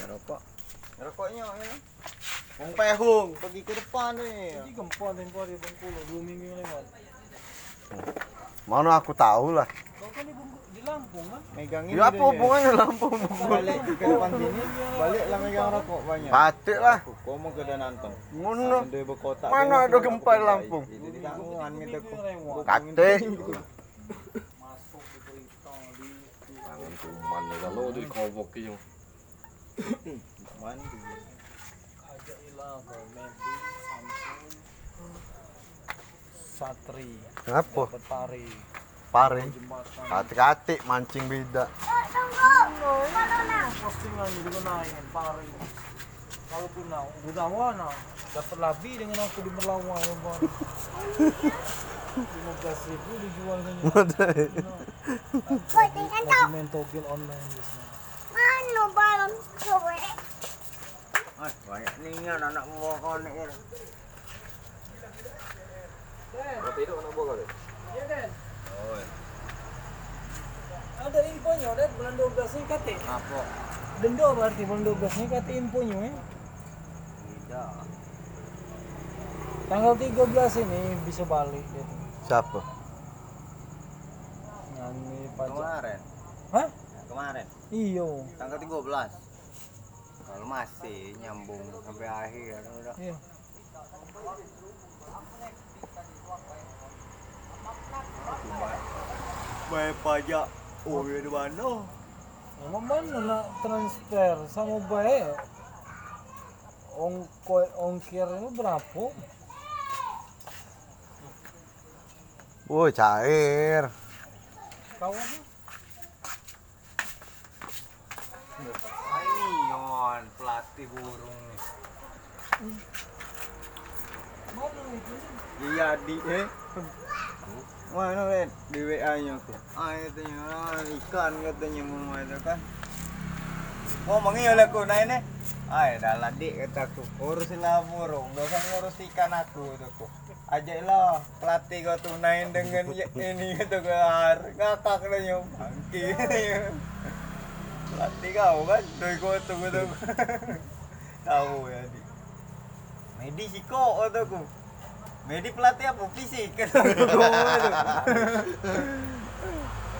Ngerokok. Ngerokoknya ini. Wong pehung pergi ke depan nih. Jadi gempa tempo hari Bengkulu dua minggu yang lewat. Mana aku tahu lah. Kau kan di, Bengkulu, di Lampung kan? Megang ini. Ya apa hubungannya lampu? Balik ke depan sini, baliklah megang rokok banyak. Patik lah. Kau mau ke dan nonton. Ngono. Mana ada gempa di Lampung? Itu di tanggungan ku. Kate. Masuk di berita di, di Kuman ya kalau di kobok yung. Mandi. ilah Samsung, Satri, Apa? pari, Pare. jembatan. Kati-kati mancing beda. postingan pari. Kalau pun nak gunawan dapat lebih dengan aku di Merlawan yang baru. Lima belas ribu dijual kan. Dokumen togel online di sana. Ay, banyak nih anak mau kau nih. Tapi itu anak buah kali. Oh, Ada infonya, ada bulan 12 ini kate. apa? Denda berarti bulan 12 ini kate infonya eh. Tidak. Tanggal 13 ini bisa balik dia tuh. Siapa? Nyanyi pajak. Kemarin. Hah? Kemarin. Iyo. Tanggal 13. Kalau masih nyambung sampai akhir udah. Iya. Bayar pajak. Oh, ya di mana? Emang mana nak transfer sama baik? Ongko ongkir ini berapa? Woi, cair. Kau apa? Ah, ini yon pelatih burung nih. Itu? Iya di eh. Mana kan di WA nya tuh. Ah katanya ah, ikan katanya mau itu kan. Ngomongnya oleh aku nah ini. Ay, dah lah dik kataku. Urusin lah burung, usah ngurus ikan aku tuh. Ajaklah pelatih kau tunain dengan ya- ini gitu kan. Ngakak katanya bangki. Pelatih kau kan, doi kau tuh tuh. Tahu ya di. Medi sih kok kataku. Medi pelatih apa fisik kan?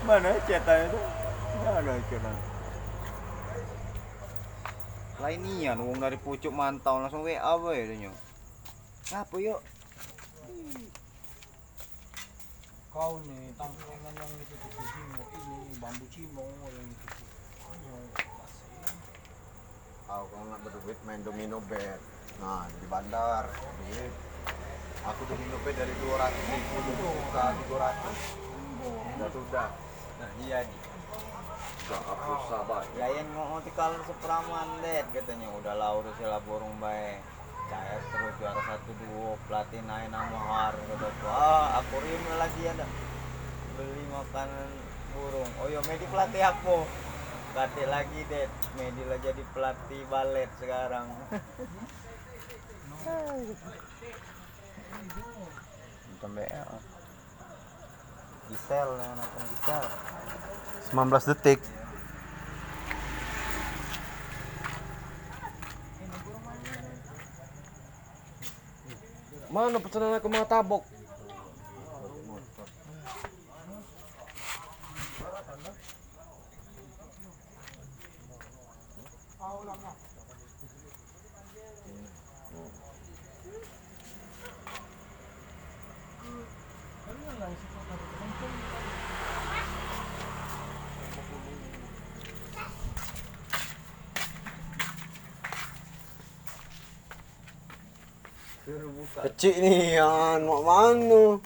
Mana cetannya tuh? Ada cetan. Lainian, wong dari pucuk mantau langsung WA apa ya dia Apa yuk? Kau nih tampilan yang itu tuh cimo ini bambu cimo yang itu. Aku kalau nggak berduit main domino bet. Nah, di bandar duit. Aku domino bet dari 200 ribu dulu ke 300. Sudah sudah. Nah iya di. Gak aku sabar. Yayan ngomong kalau seperaman deh katanya udah lah udah sila burung baik. Cair terus juara satu dua pelatih naik nama har kata ah akuarium lagi ada beli makanan burung oh yo Medi pelatih apa pelatih lagi deh Medi lah jadi pelatih balet sekarang BL Gisel yang nonton Gisel 19 detik. Mana pesanan aku mga tabok? Kecil nih, ya, Mau mana?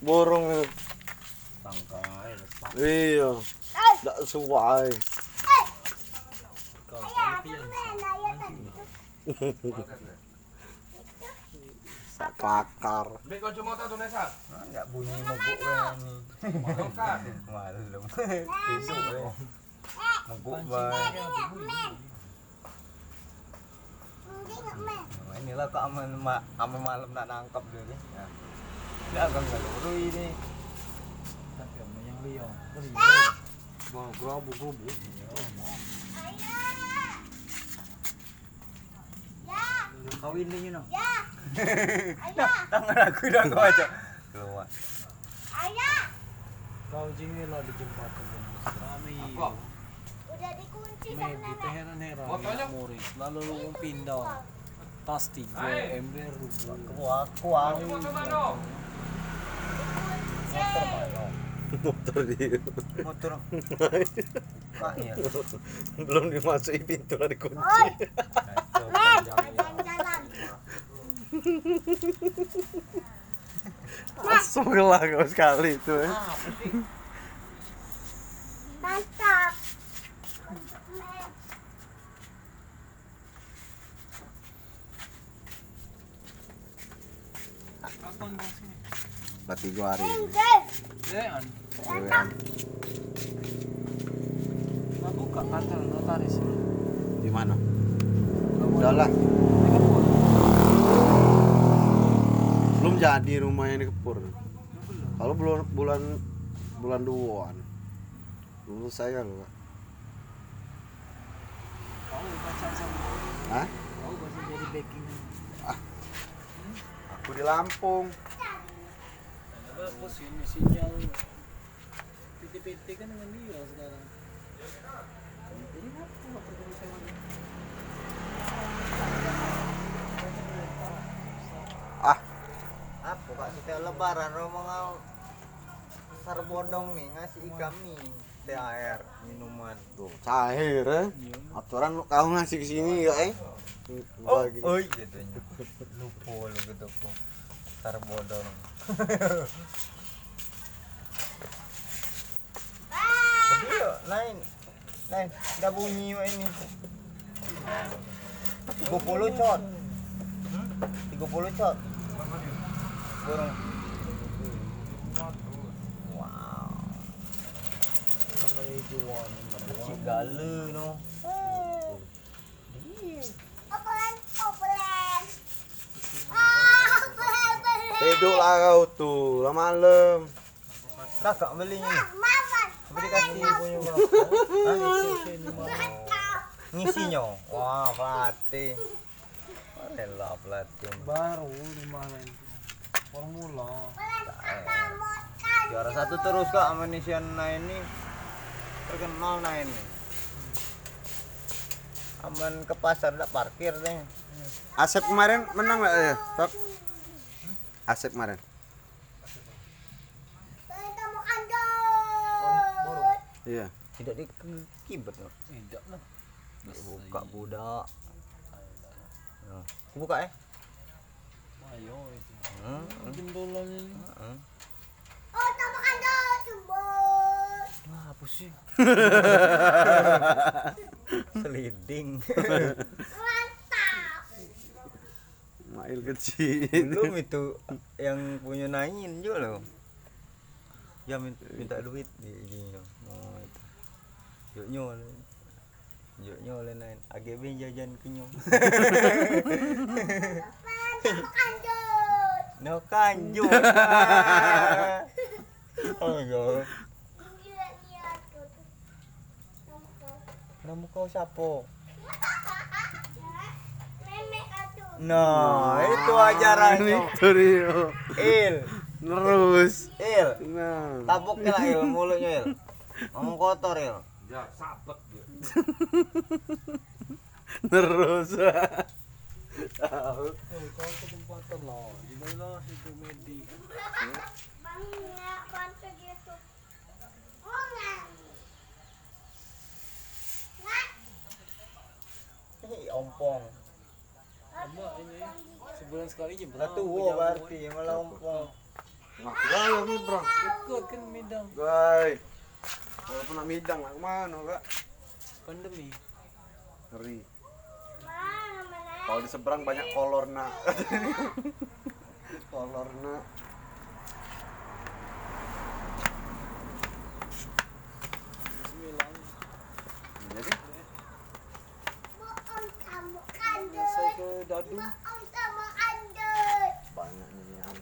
Burung tangkai Iya. Tak suai. Sak pakar. Bek kacamata tuh Nesat. Enggak bunyi mogok ini. malam kan? Malu. Besok ya. Banget. Nah, inilah kok aman ma aman malam nak nangkap dia ni. Ya. Dah kan kalau ini. tapi kena yang liang Bawa gerobu gerobu. Kawin dia ni no. Ya ah. Tangan aku dah kau aja. Keluar. Kau jingin lah di jembatan. Apa? Udah dikunci sama heran-heran. Fotonya? Muris. Lalu lu pindah. Tas tiga, ember rubuh. Kuah, kuah. Motor dia. Motor. Mak ya. Belum dimasuki pintu lah dikunci. Langsung lah kau sekali itu. Eh. Mantap. Tiga hari. Dewean. Nah, buka kantor notaris. Di mana? Udah lah. Belum jadi rumah yang di Kepur. Kalau bulan bulan bulan duaan. Dulu saya Hah? Jadi backing. Aku di Lampung. Bagus ini sinyal. PT-PT kan dengan dia sekarang. Jadi apa nggak perlu sama dia? Ah, Kak setiap lebaran rumah ngau Sarbodong nih ngasih kami THR minuman. tuh cair eh. Iya. Aturan lu kau ngasih ke sini ya eh. Oh, oi jatuhnya. Lupa lu gitu kok. Sarbodong. Tapi yuk, lain. Lain, udah bunyi ini. 30 shot. Hmm? 30 shot. Burung. Wow. Gala no. Tidur lah kau tuh, lah malam. Kakak belinya. Maman. Beri kasih punya. Ngisinya. Wah, pelatih. Rela pelatih. Baru di mana itu? Formula. Juara satu terus kak sama Nisiana ini terkenal nah ini. Aman ke pasar tak parkir deh. Asep kemarin menang nggak ya? Tok? Asep kemarin. Iya. Tidak di kibet loh. Tidak lah. Buka budak. Ya. Aku buka ya. Ayo itu. Hmm. Jembolannya ini. hmm. Oh, makan dong, jembut. Wah, apa sih? Seliding. Mantap. Mail kecil. Belum itu yang punya nain juga loh. Ya minta, minta duit di loh. Oh, itu. Yuk nyol. Yuk nyol nain. AGB jajan kenyong. No kanjut. oh. Tuh, Nama kau siapa? Nah, itu ajarannya. Itu Rio. Il, Terus. Il. Nah. Tapuk lah Il, mulutnya Il. Ngomong kotor Il. Ya, sabet dia. Terus. Oh, kau kesempatan lah. Di mana situ medi. Bangnya, bantu gitu. Nggak. Nggak. Ih, ompong. Ini? Sebulan sekali aja Udah tua berarti malah ompong. Nah, gaya nih, Bro. Ikut kan midang Guys. Kalau pernah midang lah ke mana, Kak? pandemi. Ngeri. Kalau di seberang banyak kolorna. kolorna. Jadi. Saya ke dadu. Banyak nih yang.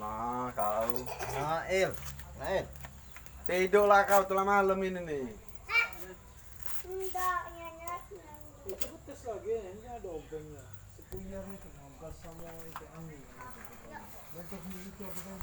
Nah, kau. Nah, Il. Nah, Il. Tidur lah kau telah malam ini nih. Enggak, ya, ya, ya. Itu ko tes lagi, ini ada obengnya. Sepunyarnya itu, gas sama itu angin. Bentuk itu aku